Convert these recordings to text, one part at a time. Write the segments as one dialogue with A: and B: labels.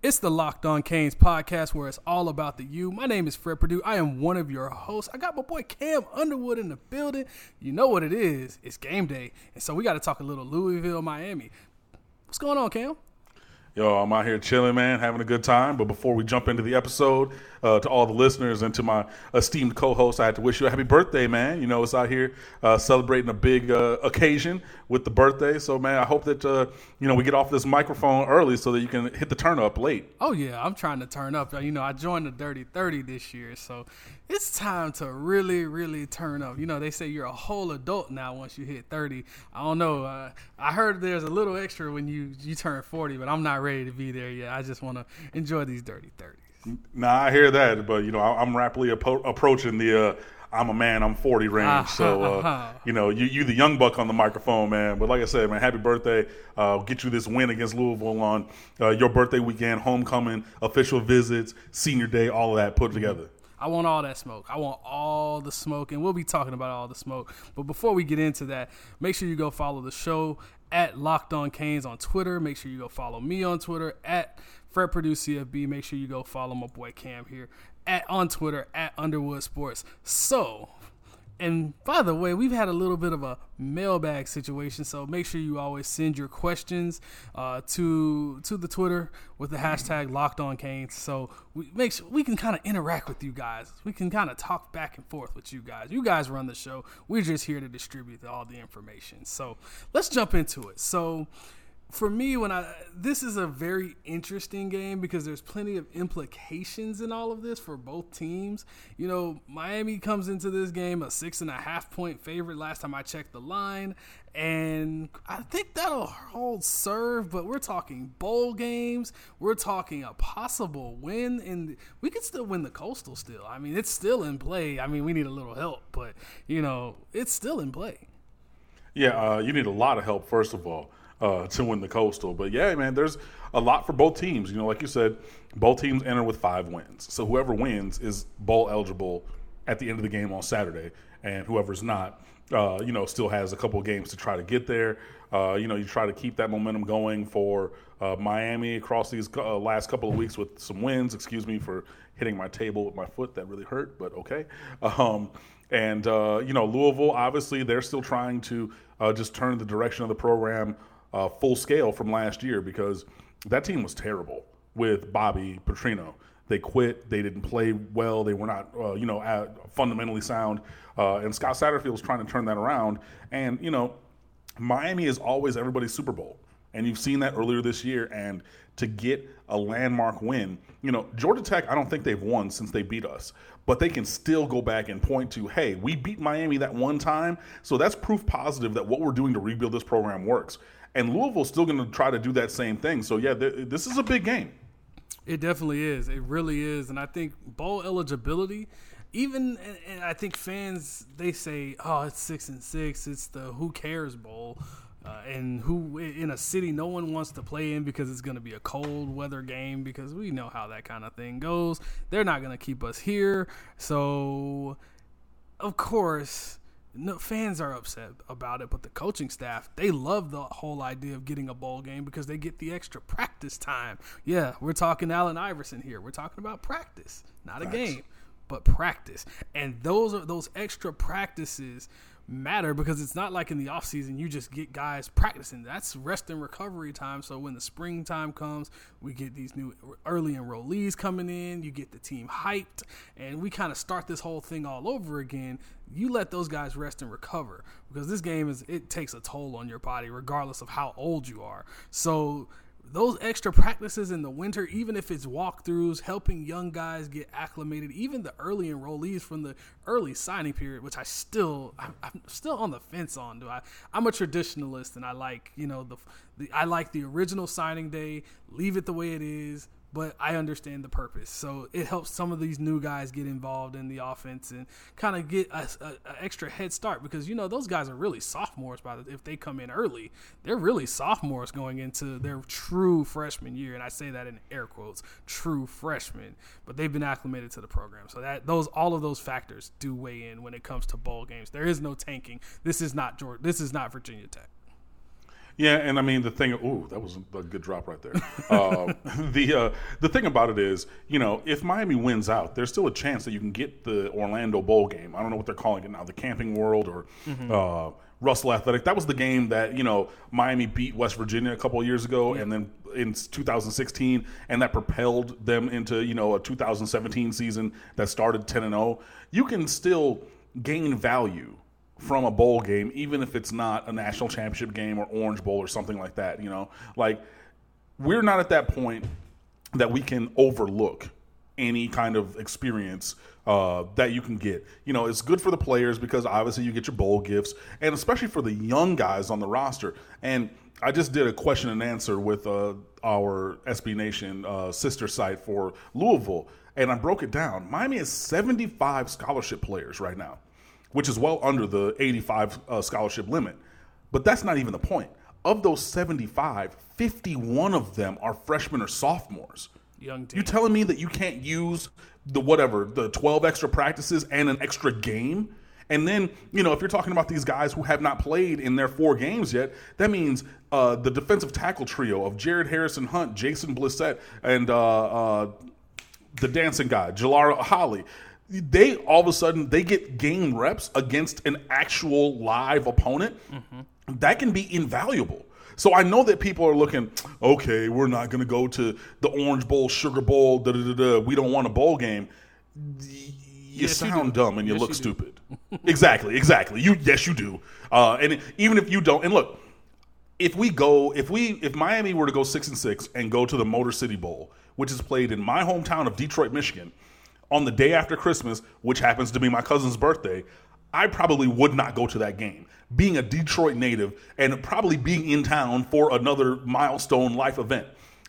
A: It's the Locked On Canes podcast where it's all about the you. My name is Fred Purdue. I am one of your hosts. I got my boy Cam Underwood in the building. You know what it is. It's game day. And so we got to talk a little Louisville, Miami. What's going on, Cam?
B: Yo, I'm out here chilling, man, having a good time. But before we jump into the episode, uh, to all the listeners and to my esteemed co-host, I had to wish you a happy birthday, man. You know, it's out here uh, celebrating a big uh, occasion with the birthday. So, man, I hope that uh, you know we get off this microphone early so that you can hit the turn up late.
A: Oh yeah, I'm trying to turn up. You know, I joined the Dirty Thirty this year, so it's time to really, really turn up. You know, they say you're a whole adult now once you hit 30. I don't know. Uh, I heard there's a little extra when you you turn 40, but I'm not ready to be there yet. I just want to enjoy these dirty 30s.
B: Nah, I hear that, but you know, I'm rapidly appro- approaching the. Uh, I'm a man. I'm 40 range. Uh-huh, so, uh, uh-huh. you know, you you the young buck on the microphone, man. But like I said, man, happy birthday. Uh, get you this win against Louisville on uh, your birthday weekend, homecoming, official visits, senior day, all of that put together.
A: I want all that smoke. I want all the smoke, and we'll be talking about all the smoke. But before we get into that, make sure you go follow the show at Locked On Canes on Twitter. Make sure you go follow me on Twitter at Fred Purdue CFB. Make sure you go follow my boy Cam here at on Twitter at Underwood Sports. So and by the way, we've had a little bit of a mailbag situation, so make sure you always send your questions uh, to to the Twitter with the hashtag Locked On Canes. So we make sure we can kind of interact with you guys. We can kind of talk back and forth with you guys. You guys run the show. We're just here to distribute all the information. So let's jump into it. So for me when i this is a very interesting game because there's plenty of implications in all of this for both teams. You know miami comes into this game a six and a half point favorite last time i checked the line. And i think that'll hold serve but we're talking bowl games. We're talking a possible win and we could still win the coastal still. I mean it's still in play. I mean we need a little help but you know it's still in play.
B: Yeah uh, you need a lot of help first of all uh, to win the Coastal. But yeah, man, there's a lot for both teams. You know, like you said, both teams enter with five wins. So whoever wins is bowl eligible at the end of the game on Saturday, and whoever's not, uh, you know, still has a couple of games to try to get there. Uh, you know, you try to keep that momentum going for uh, Miami across these uh, last couple of weeks with some wins. Excuse me for hitting my table with my foot; that really hurt, but okay. Um, and uh, you know, Louisville, obviously, they're still trying to uh, just turn the direction of the program uh, full scale from last year because that team was terrible with Bobby Petrino. They quit. They didn't play well. They were not, uh, you know, fundamentally sound. Uh, and Scott Satterfield was trying to turn that around. And you know, Miami is always everybody's Super Bowl, and you've seen that earlier this year. And to get a landmark win, you know, Georgia Tech, I don't think they've won since they beat us, but they can still go back and point to, hey, we beat Miami that one time, so that's proof positive that what we're doing to rebuild this program works and Louisville's still going to try to do that same thing. So yeah, th- this is a big game.
A: It definitely is. It really is, and I think bowl eligibility. Even I think fans they say, "Oh, it's six and six. It's the who cares bowl." Uh, and who in a city no one wants to play in because it's going to be a cold weather game because we know how that kind of thing goes. They're not going to keep us here. So, of course, no fans are upset about it, but the coaching staff they love the whole idea of getting a bowl game because they get the extra practice time. Yeah, we're talking Allen Iverson here. We're talking about practice, not a game, but practice. And those are those extra practices matter because it's not like in the off season you just get guys practicing. That's rest and recovery time. So when the springtime comes, we get these new early enrollees coming in. You get the team hyped, and we kind of start this whole thing all over again. You let those guys rest and recover because this game is it takes a toll on your body regardless of how old you are. So those extra practices in the winter, even if it's walkthroughs, helping young guys get acclimated, even the early enrollees from the early signing period, which I still, I'm, still on the fence on. Do I? I'm a traditionalist, and I like, you know, the, the I like the original signing day. Leave it the way it is but I understand the purpose. So it helps some of these new guys get involved in the offense and kind of get a, extra head start because you know those guys are really sophomores. By the if they come in early, they're really sophomores going into their true freshman year, and I say that in air quotes, true freshman. But they've been acclimated to the program, so that those all of those factors do weigh in when it comes to bowl games. There is no tanking. This is not Georgia. This is not Virginia Tech.
B: Yeah, and I mean the thing. Ooh, that was a good drop right there. um, the uh, the thing about it is, you know, if Miami wins out, there's still a chance that you can get the Orlando Bowl game. I don't know what they're calling it now, the Camping World or
A: Mm-hmm.
B: uh, Russell Athletic. That was the game that you know Miami beat West Virginia a couple of years ago, and then in 2016, and that propelled them into you know a 2017 season that started 10 and 0. You can still gain value from a bowl game, even if it's not a national championship game or Orange Bowl or something like that. You know, like we're not at that point that we can overlook any kind of experience uh, that you can get. You know, it's good for the players because obviously you get your bowl gifts, and especially for the young guys on the roster. And I just did a question and answer with uh, our SB Nation uh, sister site for Louisville, and I broke it down. Miami has 75 scholarship players right now, which is well under the 85 uh, scholarship limit. But that's not even the point. Of those 75, 51 of them are freshmen or sophomores.
A: Young team.
B: You telling me that you can't use the whatever, the 12 extra practices and an extra game? And then, you know, if you're talking about these guys who have not played in their four games yet, that means uh, the defensive tackle trio of Jared Harrison Hunt, Jason Blissett, and uh, uh, the dancing guy, Jalar Holley. They all of a sudden they get game reps against an actual live opponent. That can be invaluable. So I know that people are looking, okay, we're not going to go to the Orange Bowl, Sugar Bowl, da da da da. We don't want a bowl game. You
A: Yes,
B: sound
A: do.
B: dumb and you
A: Yes,
B: look
A: you
B: stupid. exactly, exactly. You yes, you do. Uh, and even if you don't, and look, if we go, if we, if Miami were to go six and six and go to the Motor City Bowl, which is played in my hometown of Detroit, Michigan, on the day after Christmas, which happens to be my cousin's birthday, I probably would not go to that game. Being a Detroit native and probably being in town for another milestone life event,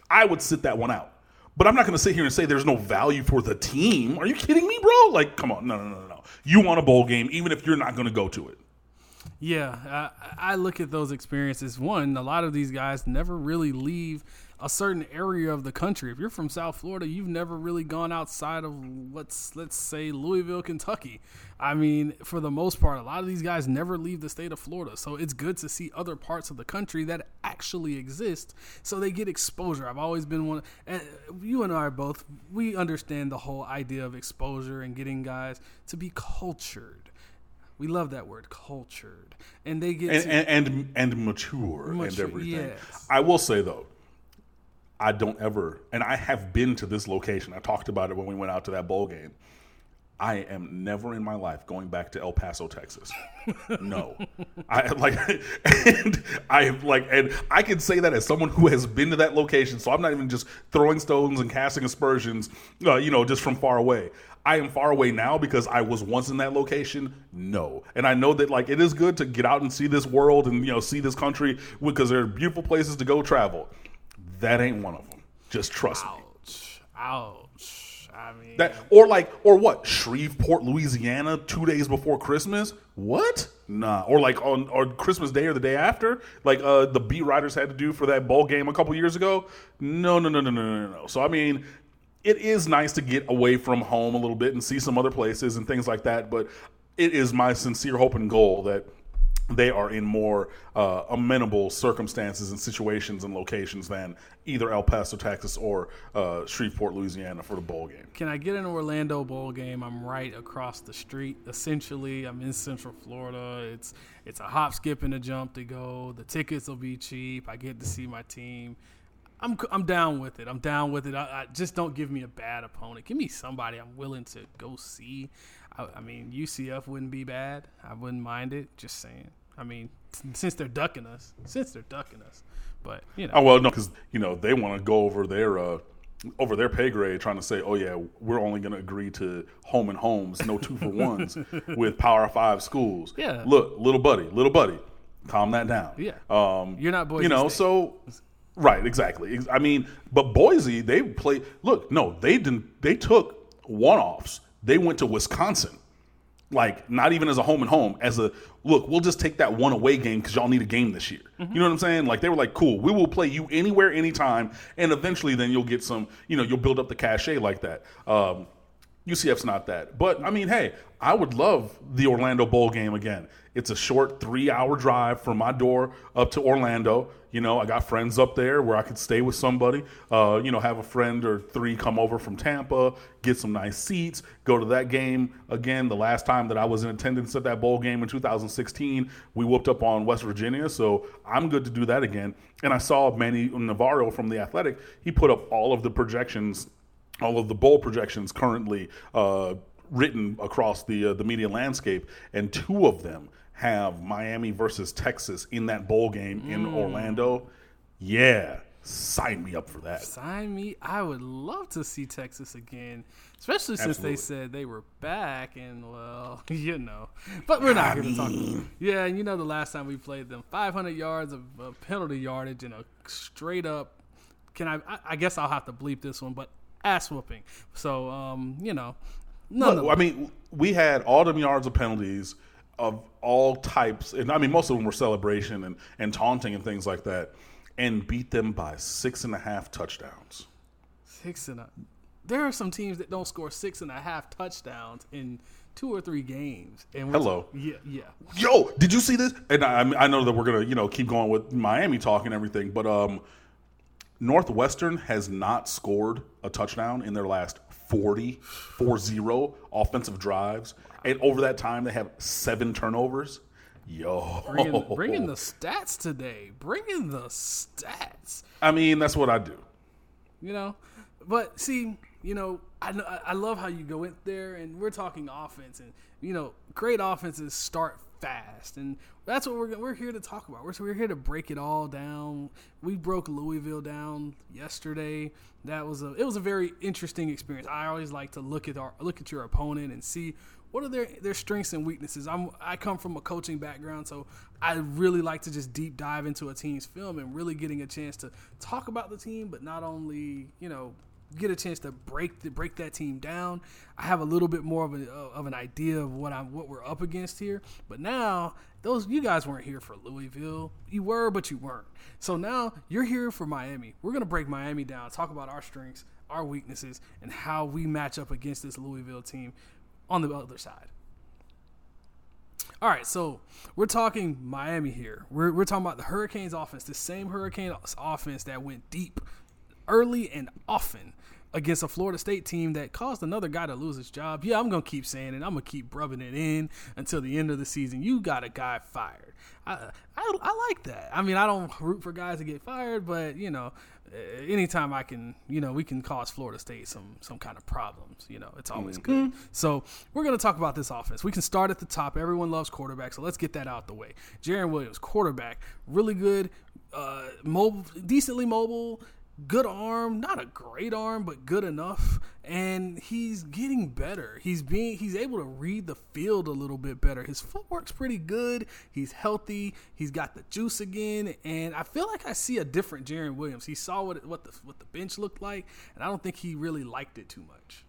B: I would sit that one out. But I'm not going to sit here and say there's no value for the team. Are you kidding me, bro? Like, come on, no, no, no, no, no. You want a bowl game, even if you're not going to go to it.
A: Yeah, I, I look at those experiences. One, a lot of these guys never really leave a certain area of the country. If you're from South Florida, you've never really gone outside of let's let's say Louisville, Kentucky. I mean, for the most part, a lot of these guys never leave the state of Florida. So it's good to see other parts of the country that actually exist, so they get exposure. I've always been one. And you and I are both. We understand the whole idea of exposure and getting guys to be cultured. We love that word, cultured, and they get
B: and
A: to,
B: and and, and mature, and everything.
A: yes.
B: I will say though, I don't ever, and I have been to this location. I talked about it when we went out to that bowl game. I am never in my life going back to El Paso, Texas. No, I like, and I like, and I can say that as someone who has been to that location. So I'm not even just throwing stones and casting aspersions, uh, you know, just from far away. I am far away now because I was once in that location. No, and I know that like it is good to get out and see this world and you know see this country because there are beautiful places to go travel. That ain't one of them. Just trust me.
A: ouch, ouch. I mean,
B: That or like or what? Shreveport, Louisiana, two days before Christmas. What? Nah. Or like on or Christmas Day or the day after, like uh, the beat Riders had to do for that bowl game a couple years ago. No, no, no, no, no, no, no. So I mean, it is nice to get away from home a little bit and see some other places and things like that. But it is my sincere hope and goal that they are in more uh, amenable circumstances and situations and locations than either El Paso, Texas, or uh, Shreveport, Louisiana, for the bowl game.
A: can I get an Orlando bowl game? I'm right across the street. Essentially, I'm in Central Florida. It's it's a hop, skip, and a jump to go. The tickets will be cheap. I get to see my team. I'm I'm down with it. I'm down with it. I, I just don't give me a bad opponent. Give me somebody I'm willing to go see. I, I mean, UCF wouldn't be bad. I wouldn't mind it. Just saying. I mean, since they're ducking us, since they're ducking us, but you know,
B: Oh well, no, because you know they want to go over their uh, over their pay grade, trying to say, oh yeah, we're only going to agree to home and homes, no two for ones with Power Five schools.
A: Yeah.
B: look, little buddy, little buddy, calm that down.
A: Yeah.
B: um,
A: You're not Boise
B: You know,
A: State.
B: so right, exactly. I mean, but Boise, they play. Look, no, they didn't. They took one offs. They went to Wisconsin like not even as a home and home as a look we'll just take that one away game because y'all need a game this year you know what i'm saying like they were like cool we will play you anywhere anytime and eventually then you'll get some you know you'll build up the cachet like that um, UCF's not that. But I mean, hey, I would love the Orlando Bowl game again. It's a short three hour drive from my door up to Orlando. You know, I got friends up there where I could stay with somebody. Uh, you know, have a friend or three come over from Tampa, get some nice seats, go to that game again. The last time that I was in attendance at that bowl game in 2016, we whooped up on West Virginia, so I'm good to do that again. And I saw Manny Navarro from the Athletic. He put up all of the projections, all of the bowl projections currently. Uh, written across the uh, the media landscape, and two of them have Miami versus Texas in that bowl game in
A: Mm.
B: Orlando, yeah, sign me up for that.
A: Sign me. I would love to see Texas again, especially since
B: Absolutely.
A: they said they were back and well, you know. But we're not going to talk. Yeah, and you know the last time we played them, 500 yards of, of penalty yardage and a straight up. Can I, I? I guess I'll have to bleep this one, but ass whooping. So, um, you know, no.
B: I mean, we had all them yards of penalties of all types, and I mean, most of them were celebration and, and taunting and things like that, and beat them by six and a half touchdowns.
A: six and a. There are some teams that don't score six and a half touchdowns in two or three games. And
B: Hello.
A: Yeah, yeah.
B: Yo, did you see this? And I, I know that we're gonna, you know, keep going with Miami talk and everything, but um, Northwestern has not scored a touchdown in their last 40, 4-0 offensive drives, and over that time they have seven turnovers. Yo,
A: Bringing, bringing the stats today. Bringing the stats.
B: I mean, that's what I do.
A: You know, but see, you know, I know, I love how you go in there, and we're talking offense, and you know, great offenses start fast, and that's what we're we're here to talk about. We're we're here to break it all down. We broke Louisville down yesterday. That was a it was a very interesting experience. I always like to look at our look at your opponent and see what are their their strengths and weaknesses. I'm I come from a coaching background, so I really like to just deep dive into a team's film and really getting a chance to talk about the team, but not only you know get a chance to break the, break that team down. I have a little bit more of, a, uh, of an idea of what I'm what we're up against here. But now those you guys weren't here for Louisville. You were, but you weren't. So now you're here for Miami. We're gonna break Miami down, talk about our strengths, our weaknesses, and how we match up against this Louisville team on the other side. All right, so we're talking Miami here. We're, we're talking about the Hurricanes offense, the same Hurricane offense that went deep early and often against a Florida State team that caused another guy to lose his job. Yeah, I'm going to keep saying it. I'm going to keep rubbing it in until the end of the season. You got a guy fired. I, I, I like that. I mean, I don't root for guys to get fired, but, you know, uh, anytime I can, you know, we can cause Florida State some some kind of problems. You know, it's always good. So we're going to talk about this offense. We can start at the top. Everyone loves quarterback, so let's get that out the way. Jarren Williams, quarterback, really good, uh, mobile, decently mobile. Good arm, not a great arm, but good enough. And he's getting better. He's being he's able to read the field a little bit better. His footwork's pretty good. He's healthy. He's got the juice again. And I feel like I see a different Jarren Williams. He saw what what the what the bench looked like, and I don't think he really liked it too much.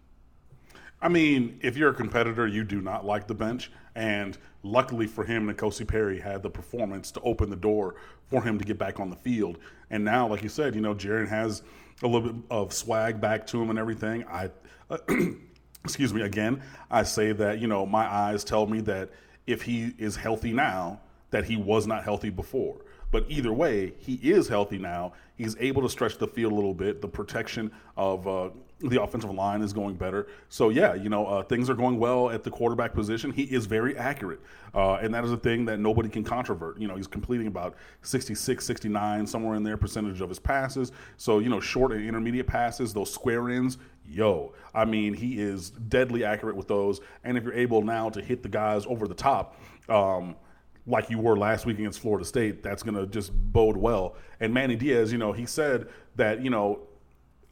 B: I mean, if you're a competitor, you do not like the bench. And luckily for him, N'Kosi Perry had the performance to open the door for him to get back on the field. And now, like you said, you know, Jarren has a little bit of swag back to him and everything. I, excuse me, again, I say that, you know, my eyes tell me that if he is healthy now, that he was not healthy before. But either way, he is healthy now. He's able to stretch the field a little bit. The protection of uh, the offensive line is going better. So, yeah, you know, uh, things are going well at the quarterback position. He is very accurate. Uh, and that is a thing that nobody can controvert. You know, he's completing about 66, 69, somewhere in there percentage of his passes. So, you know, short and intermediate passes, those square ends, yo, I mean, he is deadly accurate with those. And if you're able now to hit the guys over the top, um, like you were last week against Florida State, that's going to just bode well. And Manny Diaz, you know, he said that, you know,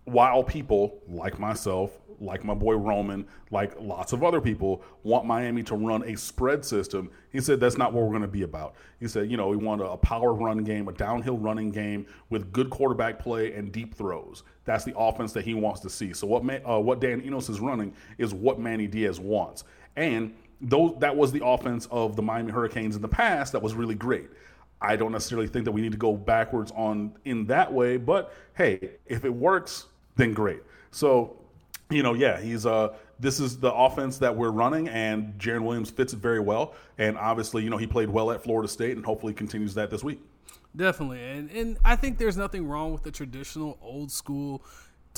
B: while people like myself, like my boy Roman, like lots of other people want Miami to run a spread system, he said that's not what we're going to be about. He said, you know, we want a power run game, a downhill running game with good quarterback play and deep throws. That's the offense that he wants to see. So what uh, what Dan Enos is running is what Manny Diaz wants. And those that was the offense of the Miami Hurricanes in the past that was really great. I don't necessarily think that we need to go backwards on in that way, but hey, if it works, then great. So, you know, yeah, he's uh this is the offense that we're running, and Jarren Williams fits it very well. And obviously, you know, he played well at Florida State, and hopefully continues that this week.
A: Definitely, and and I think there's nothing wrong with the traditional old school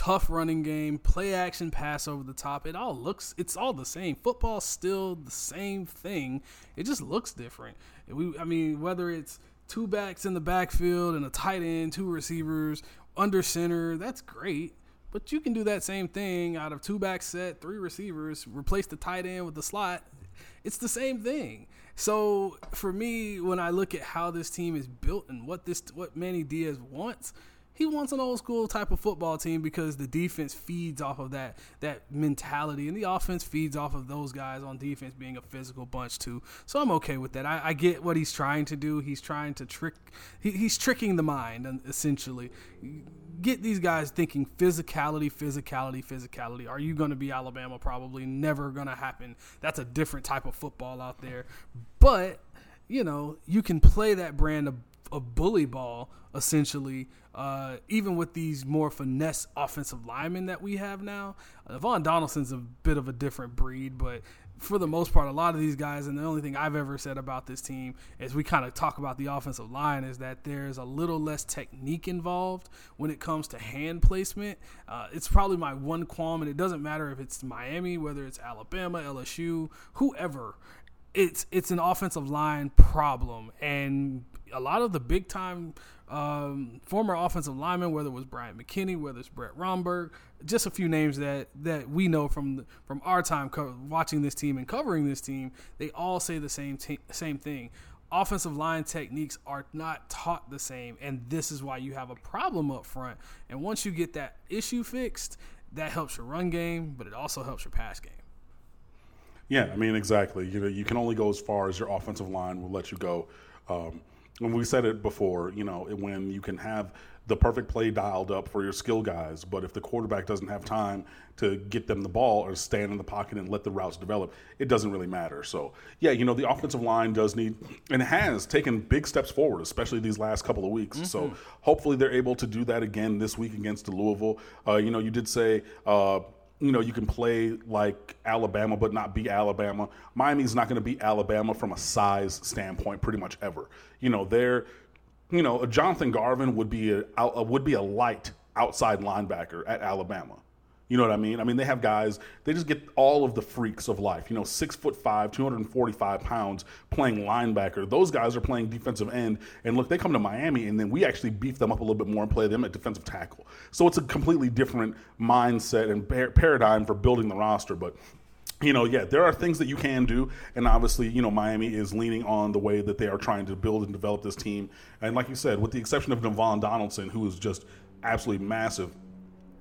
A: tough running game, play action pass over the top. It all looks it's all the same. Football's still the same thing. It just looks different. We I mean whether it's two backs in the backfield and a tight end, two receivers, under center, that's great. But you can do that same thing out of two back set, three receivers, replace the tight end with the slot. It's the same thing. So for me, when I look at how this team is built and what this what Manny Diaz wants, he wants an old school type of football team because the defense feeds off of that that mentality, and the offense feeds off of those guys on defense being a physical bunch too. So I'm okay with that. I, I get what he's trying to do. He's trying to trick. He, he's tricking the mind essentially. Get these guys thinking physicality, physicality, physicality. Are you going to be Alabama? Probably never going to happen. That's a different type of football out there. But you know, you can play that brand of, of bully ball essentially uh, even with these more finesse offensive linemen that we have now, uh, Vaughn Donaldson's a bit of a different breed, but for the most part, a lot of these guys, and the only thing I've ever said about this team as we kind of talk about the offensive line is that there's a little less technique involved when it comes to hand placement. Uh, it's probably my one qualm, and it doesn't matter if it's Miami, whether it's Alabama, LSU, whoever. It's it's an offensive line problem, and a lot of the big time um, former offensive linemen, whether it was Bryant McKinnie, whether it's Brett Romberg, just a few names that that we know from the, from our time co- watching this team and covering this team. They all say the same same thing. Offensive line techniques are not taught the same, and this is why you have a problem up front. And once you get that issue fixed, that helps your run game, but it also helps your pass game.
B: Yeah, I mean exactly. You know, you can only go as far as your offensive line will let you go. Um, and we said it before, you know, when you can have the perfect play dialed up for your skill guys, but if the quarterback doesn't have time to get them the ball or stand in the pocket and let the routes develop, it doesn't really matter. So, yeah, you know, the offensive line does need and has taken big steps forward, especially these last couple of weeks. Mm-hmm. So, hopefully, they're able to do that again this week against Louisville. Uh, you know, you did say. Uh, you know, you can play like Alabama but not be Alabama. Miami's not going to be Alabama from a size standpoint pretty much ever. You know, they're, you know, Jonathan Garvin would be a, a would be a light outside linebacker at Alabama. You know what I mean? I mean, they have guys, they just get all of the freaks of life. You know, six foot five, 245 pounds playing linebacker. Those guys are playing defensive end. And look, they come to Miami and then we actually beef them up a little bit more and play them at defensive tackle. So it's a completely different mindset and paradigm for building the roster. But you know, yeah, there are things that you can do, and obviously, you know, Miami is leaning on the way that they are trying to build and develop this team. And like you said, with the exception of Navaughn Donaldson, who is just absolutely massive,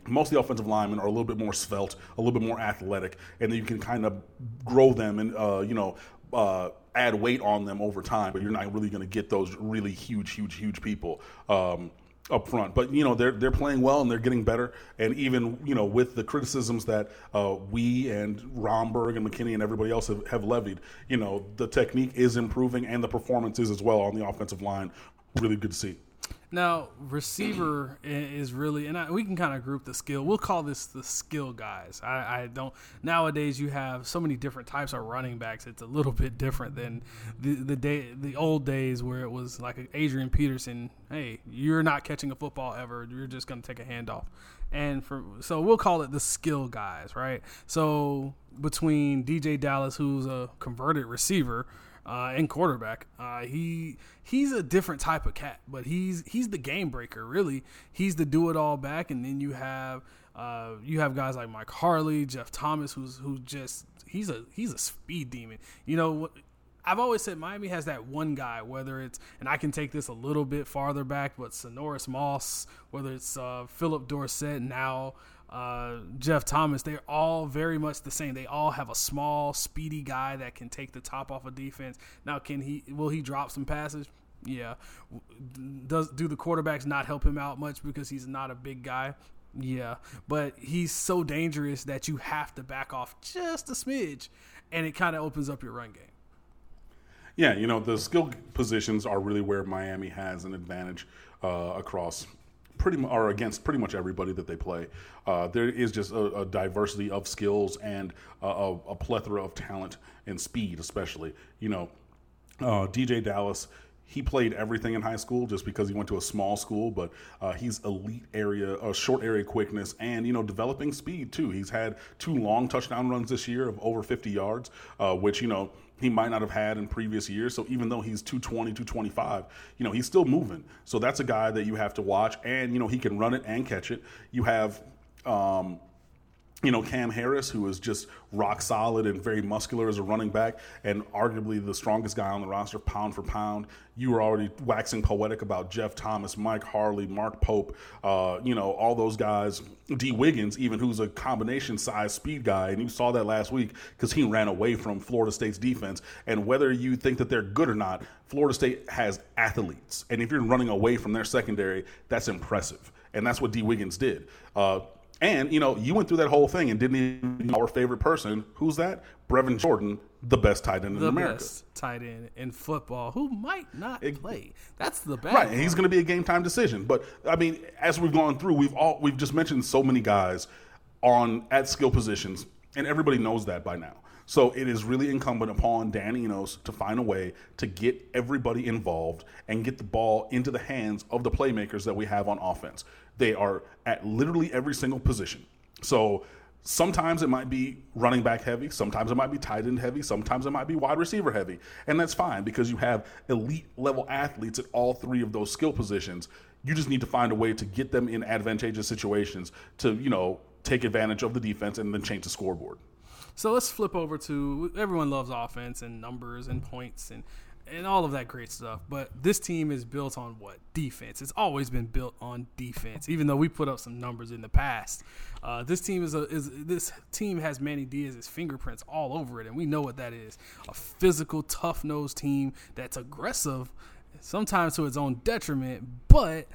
B: most of the offensive linemen are a little bit more svelte, a little bit more athletic, and then you can kind of grow them and uh, you know uh, add weight on them over time. But you're not really going to get those really huge, huge, huge people. Um, up front. But you know they're they're playing well and they're getting better. And even you know with the criticisms that uh, we and Romberg and McKinnie and everybody else have, have, levied, you know the technique is improving and the performance is as well on the offensive line. Really good to see.
A: Now, receiver is really, and I, we can kind of group the skill. We'll call this the skill guys. I, I, don't. Nowadays, you have so many different types of running backs. It's a little bit different than the the day, the old days where it was like Adrian Peterson. Hey, you're not catching a football ever. You're just going to take a handoff. And for so we'll call it the skill guys, right? So between DJ Dallas, who's a converted receiver uh, and quarterback. Uh, he he's a different type of cat, but he's he's the game breaker. Really, he's the do it all back. And then you have uh, you have guys like Mike Harley, Jeff Thomas, who's who just he's a he's a speed demon. You know. I've always said Miami has that one guy, whether it's, and I can take this a little bit farther back, but Sinorice Moss, whether it's uh, Phillip Dorsett now, uh, Jeff Thomas, they're all very much the same. They all have a small, speedy guy that can take the top off a of defense. Now, can he? Will he drop some passes? Yeah. Does do the quarterbacks not help him out much because he's not a big guy? Yeah, but he's so dangerous that you have to back off just a smidge, and it kind of opens up your run game.
B: Yeah, you know the skill positions are really where Miami has an advantage uh, across pretty mu- or against pretty much everybody that they play. Uh, there is just a, a diversity of skills and a, a, a plethora of talent and speed, especially. You know, uh, DJ Dallas. He played everything in high school just because he went to a small school, but uh, he's elite area, uh, short area quickness, and you know developing speed too. He's had two long touchdown runs this year of over 50 yards, uh, which you know he might not have had in previous years. So even though he's 220, 225, you know, he's still moving. So that's a guy that you have to watch. And, you know, he can run it and catch it. You have, um, you know, Cam Harris, who is just rock solid and very muscular as a running back, and arguably the strongest guy on the roster, pound for pound. You were already waxing poetic about Jeff Thomas, Mike Harley, Mark Pope, uh, you know, all those guys. Dee Wiggins, even who's a combination size speed guy, and you saw that last week because he ran away from Florida State's defense. And whether you think that they're good or not, Florida State has athletes, and if you're running away from their secondary, that's impressive, and that's what Dee Wiggins did. Uh, and you know, you went through that whole thing and didn't even know our favorite person. Who's that? Brevin Jordan, the best tight end in
A: the
B: America.
A: best tight end in football who might not play. That's the bad
B: Right, and he's going to be a game time decision. But I mean, as we've gone through, we've all we've just mentioned so many guys on at skill positions, and everybody knows that by now. So it is really incumbent upon Dan Enos to find a way to get everybody involved and get the ball into the hands of the playmakers that we have on offense. They are at literally every single position. So sometimes it might be running back heavy, sometimes it might be tight end heavy, sometimes it might be wide receiver heavy. And that's fine because you have elite level athletes at all three of those skill positions. You just need to find a way to get them in advantageous situations to, you know, take advantage of the defense and then change the scoreboard.
A: So let's flip over to everyone loves offense and numbers and points and and all of that great stuff. But this team is built on what defense. It's always been built on defense, even though we put up some numbers in the past. Uh, this team is a is this team has Manny Diaz's fingerprints all over it, and we know what that is. A physical, tough nosed team that's aggressive, sometimes to its own detriment, but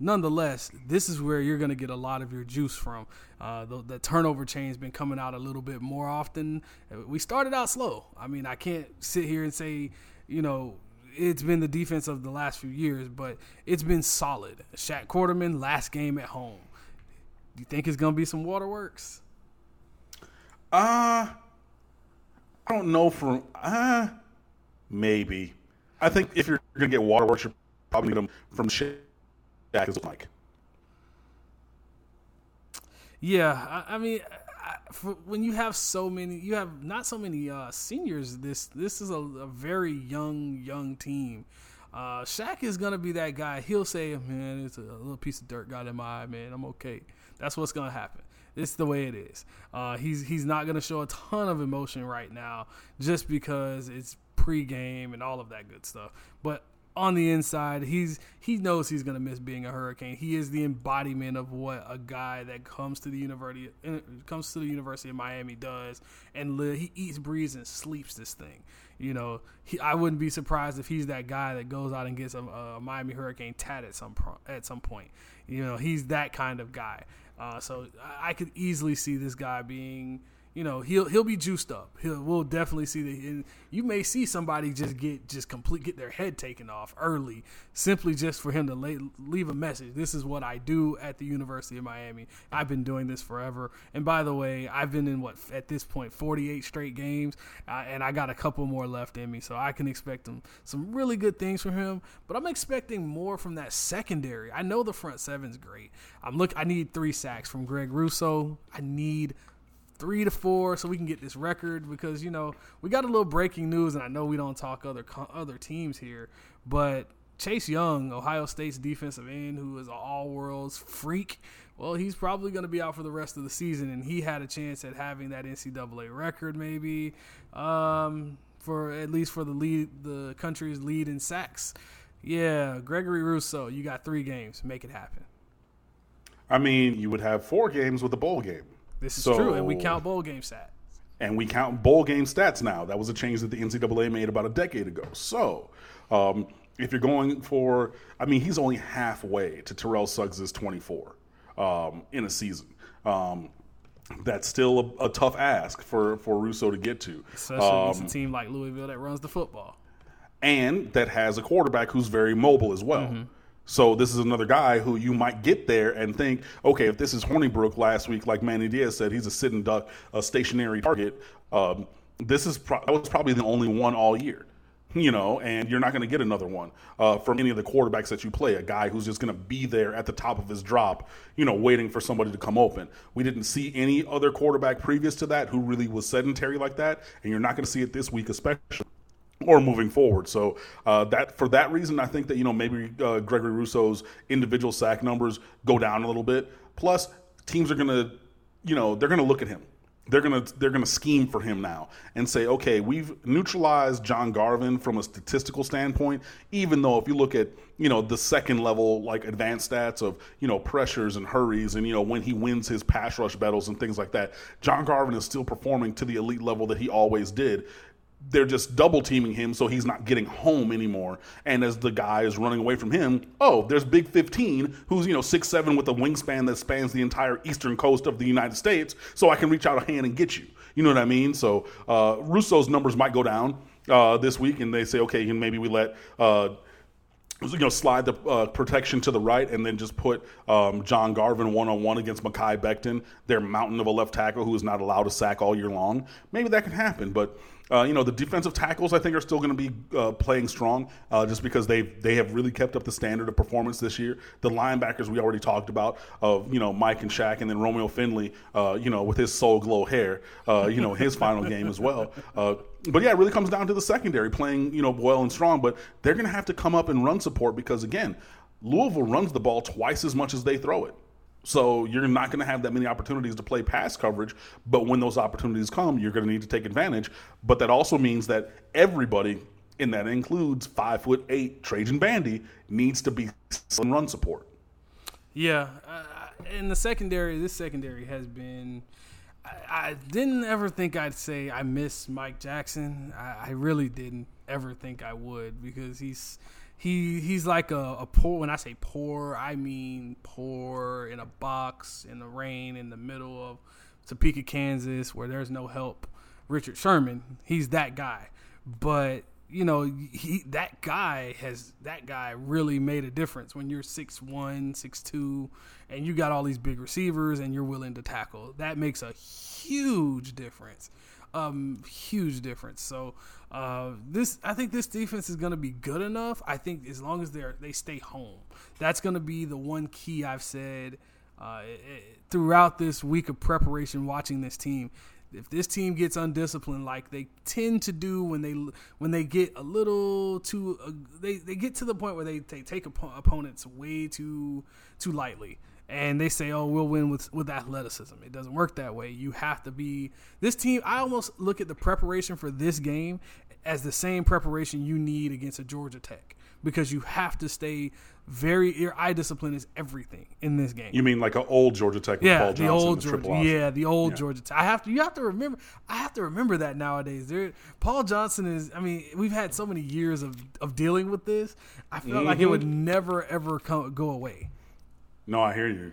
A: nonetheless, this is where you're going to get a lot of your juice from. Uh, the, the turnover chain's been coming out a little bit more often. We started out slow. I mean, I can't sit here and say, you know, it's been the defense of the last few years, but it's been solid. Shaq Quarterman, last game at home. Do you think it's going to be some waterworks?
B: Uh, I don't know from uh maybe. I think if you're gonna get waterworks, you're probably gonna get them from Shaq Mike.
A: Yeah, I, I mean, for, when you have so many, you have not so many uh, seniors. This this is a, a very young young team. Uh, Shaq is gonna be that guy. He'll say, "Man, it's a little piece of dirt got in my eye, man. I'm okay." That's what's gonna happen. It's the way it is. Uh, he's he's not gonna show a ton of emotion right now, just because it's pregame and all of that good stuff. But on the inside, he's he knows he's gonna miss being a hurricane. He is the embodiment of what a guy that comes to the university comes to the University of Miami does, and he eats, breathes, and sleeps this thing. You know, he, I wouldn't be surprised if he's that guy that goes out and gets a, a Miami Hurricane tat at some pro- at some point. You know, he's that kind of guy. Uh, so I, I could easily see this guy being you know he'll he'll be juiced up. He'll we'll definitely see that. And you may see somebody just get just complete get their head taken off early, simply just for him to lay, leave a message. This is what I do at the University of Miami. I've been doing this forever. And by the way, I've been in what at this point 48 straight games, uh, and I got a couple more left in me, so I can expect them some really good things from him. But I'm expecting more from that secondary. I know the front seven's great. I'm look. I need three sacks from Greg Rousseau. I need three to four so we can get this record because you know we got a little breaking news and I know we don't talk other other teams here but Chase Young Ohio State's defensive end who is an all worlds freak well he's probably going to be out for the rest of the season and he had a chance at having that NCAA record maybe um, for at least for the lead the country's lead in sacks yeah Gregory Rousseau you got three games make it happen
B: I mean, you would have four games with a bowl game.
A: This is
B: So-
A: true and we count bowl game stats
B: and we count bowl game stats now. That was a change that the NCAA made about a decade ago. So, um, if you're going for, I mean, he's only halfway to Terrell Suggs' 24 um, in a season. Um, that's still a, a tough ask for, for Rousseau to get to.
A: especially
B: Um,
A: against a team like Louisville that runs the football.
B: and that has a quarterback who's very mobile as well. So this is another guy who you might get there and think, okay, if this is Hornibrook last week, like Manny Diaz said, he's a sitting duck, a stationary target. Um, this is pro- that was probably the only one all year, you know, and you're not going to get another one uh, from any of the quarterbacks that you play. A guy who's just going to be there at the top of his drop, you know, waiting for somebody to come open. We didn't see any other quarterback previous to that who really was sedentary like that, and you're not going to see it this week, especially or moving forward. So uh, that for that reason, I think that you know maybe uh, Gregory Rousseau's individual sack numbers go down a little bit. Plus, teams are gonna, you know, they're gonna look at him. They're gonna they're gonna scheme for him now and say, okay, we've neutralized John Garvin from a statistical standpoint. Even though if you look at you know the second level like advanced stats of you know pressures and hurries and you know when he wins his pass rush battles and things like that, John Garvin is still performing to the elite level that he always did they're just double teaming him so he's not getting home anymore. And as the guy is running away from him, oh, there's Big 15, who's, you know, six seven with a wingspan that spans the entire eastern coast of the United States, so I can reach out a hand and get you. You know what I mean? So uh, Rousseau's numbers might go down uh, this week, and they say, okay, and maybe we let. Uh, you know, slide the uh, protection to the right and then just put um, John Garvin one on one against Mekhi Becton, their mountain of a left tackle who is not allowed to sack all year long. Maybe that can happen, but uh, you know, the defensive tackles I think are still going to be uh, playing strong uh, just because they they have really kept up the standard of performance this year. The linebackers we already talked about of you know Mike and Shaq and then Romeo Finley, uh, you know, with his soul glow hair, uh, you know, his final game as well. But yeah, it really comes down to the secondary playing you know well and strong. But they're going to have to come up and run support because again, Louisville runs the ball twice as much as they throw it. So you're not going to have that many opportunities to play pass coverage, but when those opportunities come, you're going to need to take advantage. But that also means that everybody, and that includes five foot eight Trajan Bandy, needs to be run support.
A: Yeah, uh, in the secondary, this secondary has been. I, didn't ever think I'd say I miss Mike Jackson. I, I really didn't ever think I would because he's he he's like a, a, poor when i say poor i mean poor in a box in the rain in the middle of topeka kansas where there's no help richard sherman he's that guy but you know he that guy has that guy really made a difference when you're six one six two and you got all these big receivers and you're willing to tackle that makes a huge difference um huge difference so uh, this I think this defense is going to be good enough. I think as long as they're they stay home, that's going to be the one key I've said uh, throughout this week of preparation. Watching this team, if this team gets undisciplined like they tend to do when they when they get a little too uh, they, they get to the point where they, they take op- opponents way too too lightly and they say, "Oh, we'll win with with athleticism." It doesn't work that way. You have to be this team. I almost look at the preparation for this game as the same preparation you need against a Georgia Tech because you have to stay very your eye discipline is everything in this game.
B: You mean like an old Georgia Tech?
A: yeah,
B: Paul
A: the
B: Johnson,
A: old Georgia. Yeah, the old yeah. Georgia Tech. I have to. You have to remember. I have to remember that nowadays. There, Paul Johnson is. I mean, we've had so many years of of dealing with this. I felt mm-hmm. like it would mm-hmm. never ever come, go away.
B: No, I hear you.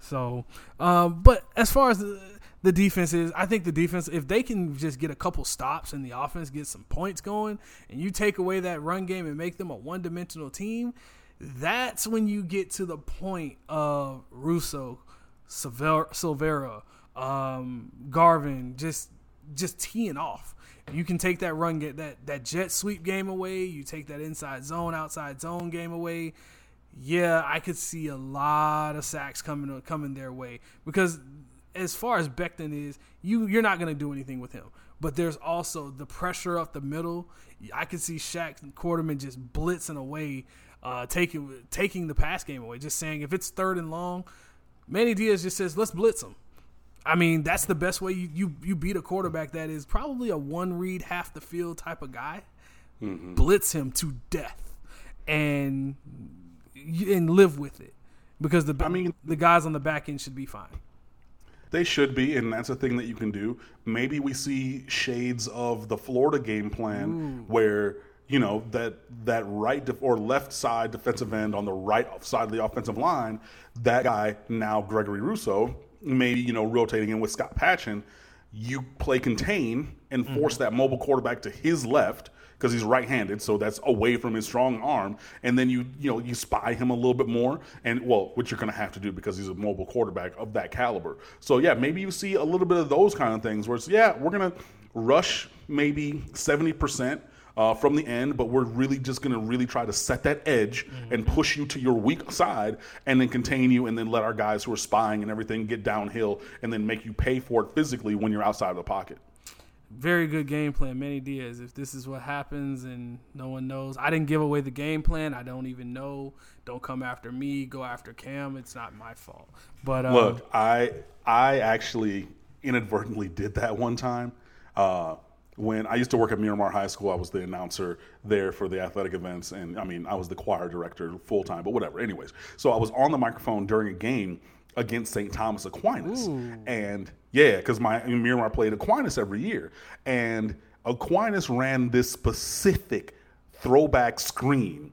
A: So, um, but as far as the, the defense is, I think the defense, if they can just get a couple stops and the offense get some points going, and you take away that run game and make them a one dimensional team, that's when you get to the point of Rousseau, Silvera, um, Garvin, just just teeing off. You can take that run get that that jet sweep game away. You take that inside zone, outside zone game away yeah, I could see a lot of sacks coming coming their way because as far as Becton is, you you're not going to do anything with him. But there's also the pressure up the middle. I can see Shaq and Quarterman just blitzing away, uh, taking taking the pass game away. Just saying if it's third and long, Manny Diaz just says let's blitz him. I mean that's the best way you you, you beat a quarterback that is probably a one read half the field type of guy. Mm-hmm. Blitz him to death, and and live with it because the I mean the guys on the back end should be fine.
B: They should be, and that's a thing that you can do. Maybe we see shades of the Florida game plan Ooh. where you know that that right def- or left side defensive end on the right side of the offensive line. That guy now Gregory Rousseau, maybe you know rotating in with Scott Patchan. You play contain and force mm-hmm. that mobile quarterback to his left because he's right-handed, so that's away from his strong arm. And then you you know you spy him a little bit more, and well, which you're going to have to do because he's a mobile quarterback of that caliber. So yeah, maybe you see a little bit of those kind of things where it's yeah, we're going to rush maybe seventy percent uh, from the end, but we're really just going to really try to set that edge mm-hmm. and push you to your weak side and then contain you and then let our guys who are spying and everything get downhill and then make you pay for it physically when you're outside of the pocket.
A: Very good game plan, Manny Diaz. If this is what happens and no one knows, I didn't give away the game plan. I don't even know. Don't come after me. Go after Cam. It's not my fault. But
B: um, look, I I actually inadvertently did that one time. Uh, when I used to work at Miramar High School, I was the announcer there for the athletic events, and I mean, I was the choir director full time, but whatever. Anyways, so I was on the microphone during a game against St. Thomas Aquinas, Ooh. and yeah, because my Miramar played Aquinas every year, and Aquinas ran this specific throwback screen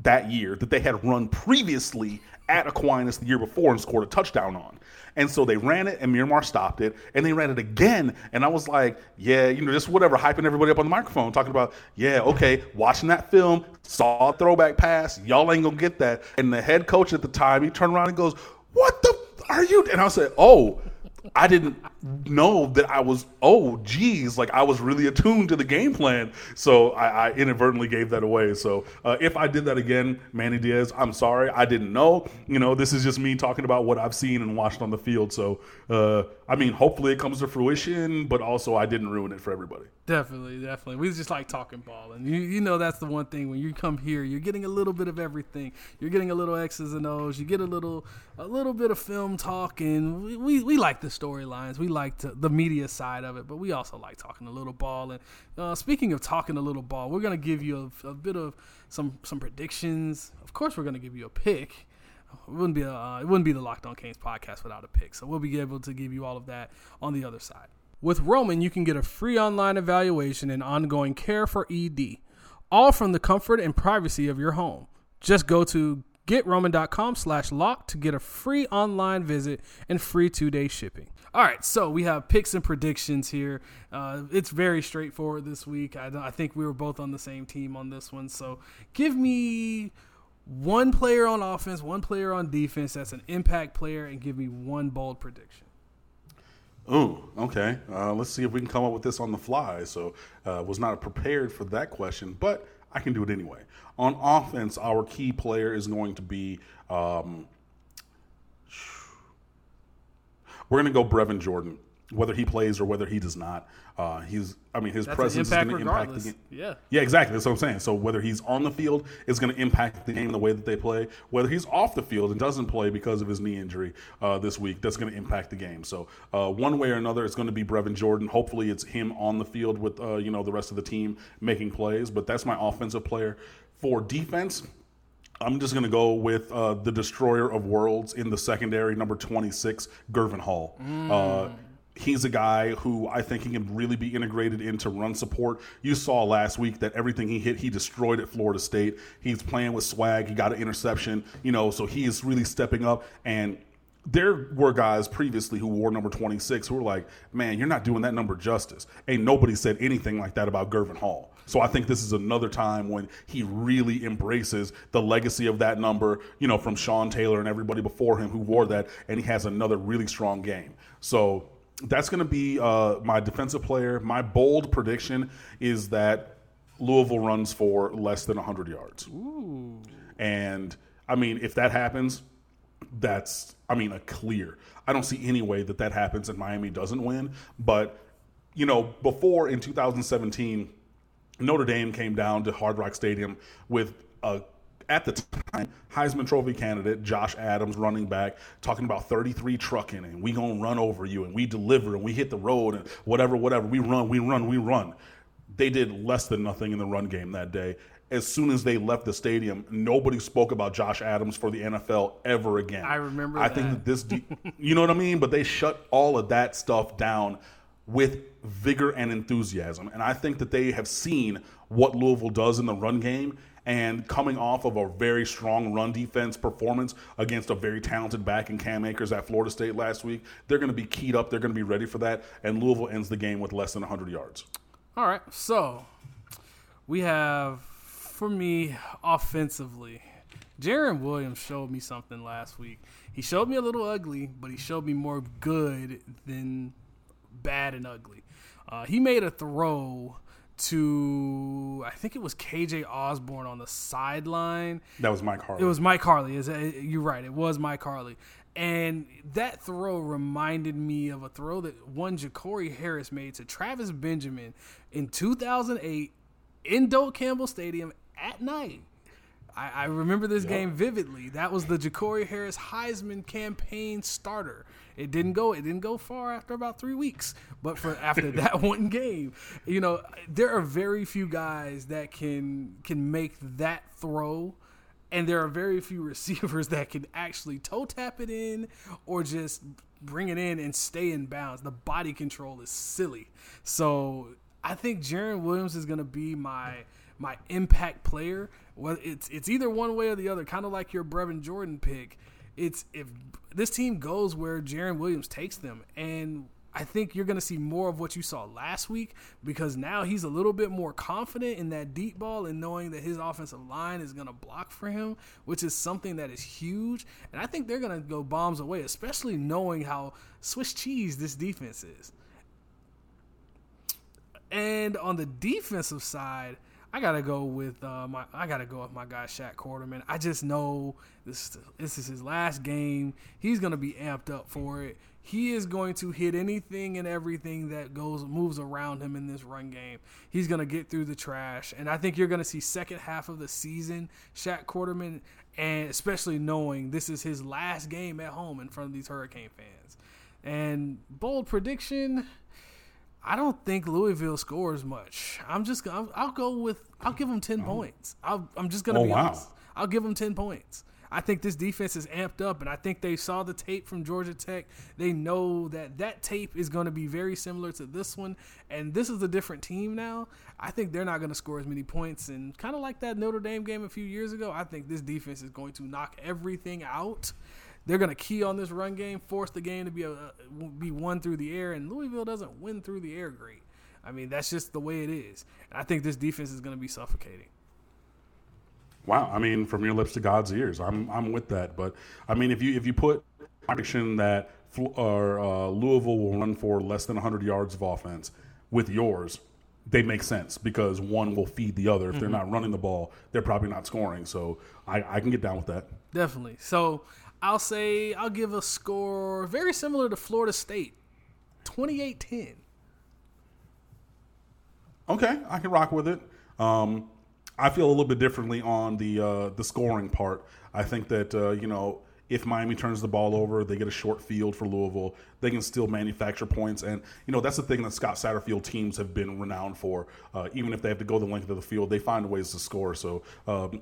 B: that year that they had run previously at Aquinas the year before and scored a touchdown on. And so they ran it, and Miramar stopped it, and they ran it again. And I was like, yeah, you know, just whatever, hyping everybody up on the microphone, talking about, yeah, okay, watching that film, saw a throwback pass, y'all ain't gonna get that. And the head coach at the time, he turned around and goes, what the are you? And I said, oh, I didn't know that I was, oh, geez, like I was really attuned to the game plan. So I, I inadvertently gave that away. So uh, if I did that again, Manny Diaz, I'm sorry. I didn't know. You know, this is just me talking about what I've seen and watched on the field. So, uh, I mean, hopefully it comes to fruition, but also I didn't ruin it for everybody.
A: Definitely, definitely. We just like talking ball. And you, you know, that's the one thing when you come here, you're getting a little bit of everything. You're getting a little X's and O's. You get a little, a little bit of film talk. And we, we, we like the storylines. We like to, the media side of it, but we also like talking a little ball. And uh, speaking of talking a little ball, we're going to give you a, a, bit of some, some predictions. Of course, we're going to give you a pick. It wouldn't be a, uh, it wouldn't be the Locked On Canes podcast without a pick. So we'll be able to give you all of that on the other side. With Roman, you can get a free online evaluation and ongoing care for ED, all from the comfort and privacy of your home. Just go to getroman.com slash lock to get a free online visit and free two-day shipping. All right, so we have picks and predictions here. Uh, it's very straightforward this week. I, I think we were both on the same team on this one. So give me one player on offense, one player on defense that's an impact player, and give me one bold prediction.
B: Oh, okay. Uh, let's see if we can come up with this on the fly. So, uh, was not prepared for that question, but I can do it anyway. On offense, our key player is going to be. Um, we're going to go Brevin Jordan whether he plays or whether he does not. Uh, he's, I mean, his
A: That's
B: presence is going to impact the game. Yeah, yeah, exactly. That's what I'm saying. So whether he's on the field is going to impact the game the way that they play. Whether he's off the field and doesn't play because of his knee injury uh, this week, that's going to impact the game. So uh, one way or another, it's going to be Brevin Jordan. Hopefully, it's him on the field with uh, you know the rest of the team making plays. But that's my offensive player. For defense, I'm just going to go with uh, the destroyer of worlds in the secondary, number 26, Gurvan Hall. Mm. Uh, he's a guy who I think he can really be integrated into run support. You saw last week that everything he hit, he destroyed at Florida State. He's playing with swag. He got an interception, you know, so he is really stepping up. And there were guys previously who wore number 26 who were like, man, you're not doing that number justice. Ain't nobody said anything like that about Gurvan Hall. So I think this is another time when he really embraces the legacy of that number, you know, from Sean Taylor and everybody before him who wore that, and he has another really strong game. So that's going to be uh, my defensive player. My bold prediction is that Louisville runs for less than 100 yards. Ooh. And I mean, if that happens, that's, I mean, a clear. I don't see any way that that happens and Miami doesn't win. But, you know, before in 2017, Notre Dame came down to Hard Rock Stadium with a at the time, Heisman Trophy candidate Josh Adams, running back, talking about 33 trucking and we gonna run over you and we deliver and we hit the road and whatever, whatever. We run, we run, we run. They did less than nothing in the run game that day. As soon as they left the stadium, nobody spoke about Josh Adams for the NFL ever again.
A: I remember.
B: I
A: that.
B: think that this, you know what I mean. But they shut all of that stuff down with vigor and enthusiasm. And I think that they have seen what Louisville does in the run game and coming off of a very strong run defense performance against a very talented back in Cam Akers at Florida State last week, they're going to be keyed up. They're going to be ready for that. And Louisville ends the game with less than 100 yards.
A: All right. So we have for me offensively. Jarren Williams showed me something last week. He showed me a little ugly, but he showed me more good than bad and ugly. Uh, he made a throw to I think it was KJ Osborn on the sideline.
B: That was Mike Harley.
A: It was Mike Harley. Is you're right. It was Mike Harley. And that throw reminded me of a throw that one Jacory Harris made to Travis Benjamin in 2008 in Doak Campbell Stadium at night. I, I remember this yep. game vividly. That was the Jacory Harris Heisman campaign starter. It didn't go. It didn't go far after about three weeks. But for after that one game, you know, there are very few guys that can can make that throw and there are very few receivers that can actually toe tap it in or just bring it in and stay in bounds. The body control is silly. So I think Jarren Williams is going to be my my impact player. Well, it's it's either one way or the other, kind of like your Brevin Jordan pick. It's if this team goes where Jarren Williams takes them, and I think you're going to see more of what you saw last week because now he's a little bit more confident in that deep ball and knowing that his offensive line is going to block for him, which is something that is huge. And I think they're going to go bombs away, especially knowing how Swiss cheese this defense is. And on the defensive side, I gotta go with uh, my. I gotta go with my guy Shaq Quarterman. I just know this. This is his last game. He's gonna be amped up for it he is going to hit anything and everything that goes moves around him in this run game. He's to get through the trash, and I think you're to see second half of the season Shaq Quarterman, and especially knowing this is his last game at home in front of these Hurricane fans. And bold prediction. I don't think Louisville scores much. I'm just I'll, I'll go with I'll give them ten oh. points. i am just gonna oh, be wow. honest. I'll give them ten points. I think this defense is amped up, and I think they saw the tape from Georgia Tech. They know that that tape is going to be very similar to this one, and this is a different team now. I think they're not going to score as many points, and kind of like that Notre Dame game a few years ago, I think this defense is going to knock everything out. They're going to key on this run game, force the game to be a, be won through the air, and Louisville doesn't win through the air great. I mean, that's just the way it is. And I think this defense is going to be suffocating.
B: Wow, I mean, from your lips to God's ears, I'm I'm with that. But I mean, if you if you put prediction that or uh, Louisville will run for less than 100 yards of offense with yours, they make sense because one will feed the other. If mm-hmm. they're not running the ball, they're probably not scoring. So I, I can get down with that.
A: Definitely. So I'll say I'll give a score very similar to Florida State, 28-10.
B: Okay, I can rock with it. Um, I feel a little bit differently on the uh, the scoring part. I think that uh, you know if Miami turns the ball over, they get a short field for Louisville. They can still manufacture points, and you know that's the thing that Scott Satterfield teams have been renowned for. Uh, even if they have to go the length of the field, they find ways to score. So um,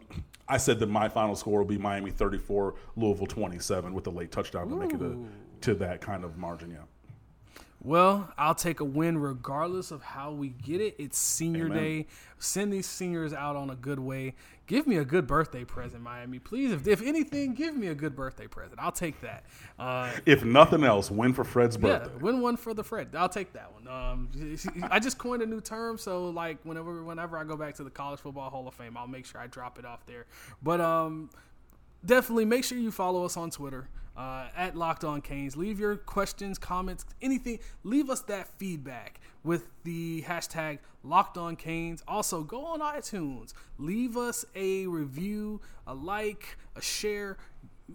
B: I said that my final score will be Miami 34, Louisville 27, with a late touchdown to make it a, to that kind of margin. Yeah.
A: Well, I'll take a win regardless of how we get it. It's senior Amen. day. Send these seniors out on a good way. Give me a good birthday present, Miami. Please, if, if anything, give me a good birthday present. I'll take that.
B: Uh, if nothing else, win for Fred's birthday.
A: Yeah, win one for the Fred. I'll take that one. Um, I just coined a new term, so like whenever whenever I go back to the College Football Hall of Fame, I'll make sure I drop it off there. But um, definitely make sure you follow us on Twitter uh, at Locked On Canes. Leave your questions, comments, anything. Leave us that feedback with the hashtag Locked On Canes. Also, go on iTunes. Leave us a review, a like, a share.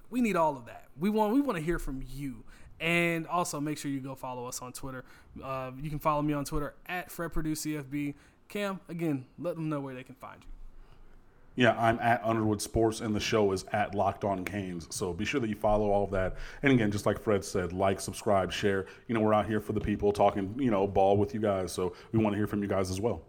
A: We need all of that. We want we want to hear from you. And also make sure you go follow us on Twitter. Uh, you can follow me on Twitter at Fred Purdue CFB. Cam, again, let them know where they can find you.
B: Yeah, I'm at Underwood Sports, and the show is at Locked On Canes. So be sure that you follow all of that. And again, just like Fred said, like, subscribe, share. You know, we're out here for the people talking, you know, ball with you guys. So we want to hear from you guys as well.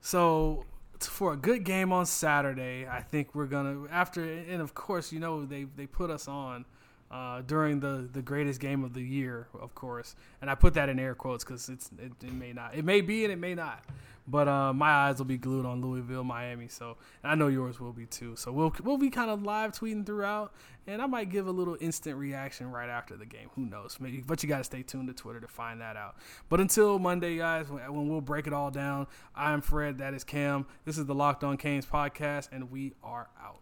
A: So for a good game on Saturday, I think we're gonna after, and of course, you know, they they put us on. Uh, during the, the greatest game of the year, of course, and I put that in air quotes because it's it, it may not, it may be and it may not, But uh, my eyes will be glued on Louisville, Miami. So I know yours will be too. So we'll we'll be kind of live tweeting throughout, and I might give a little instant reaction right after the game. Who knows? Maybe, but you got to stay tuned to Twitter to find that out. But until Monday, guys, when we'll break it all down, I'm Fred. That is Cam. This is the Locked On Canes podcast, and we are out.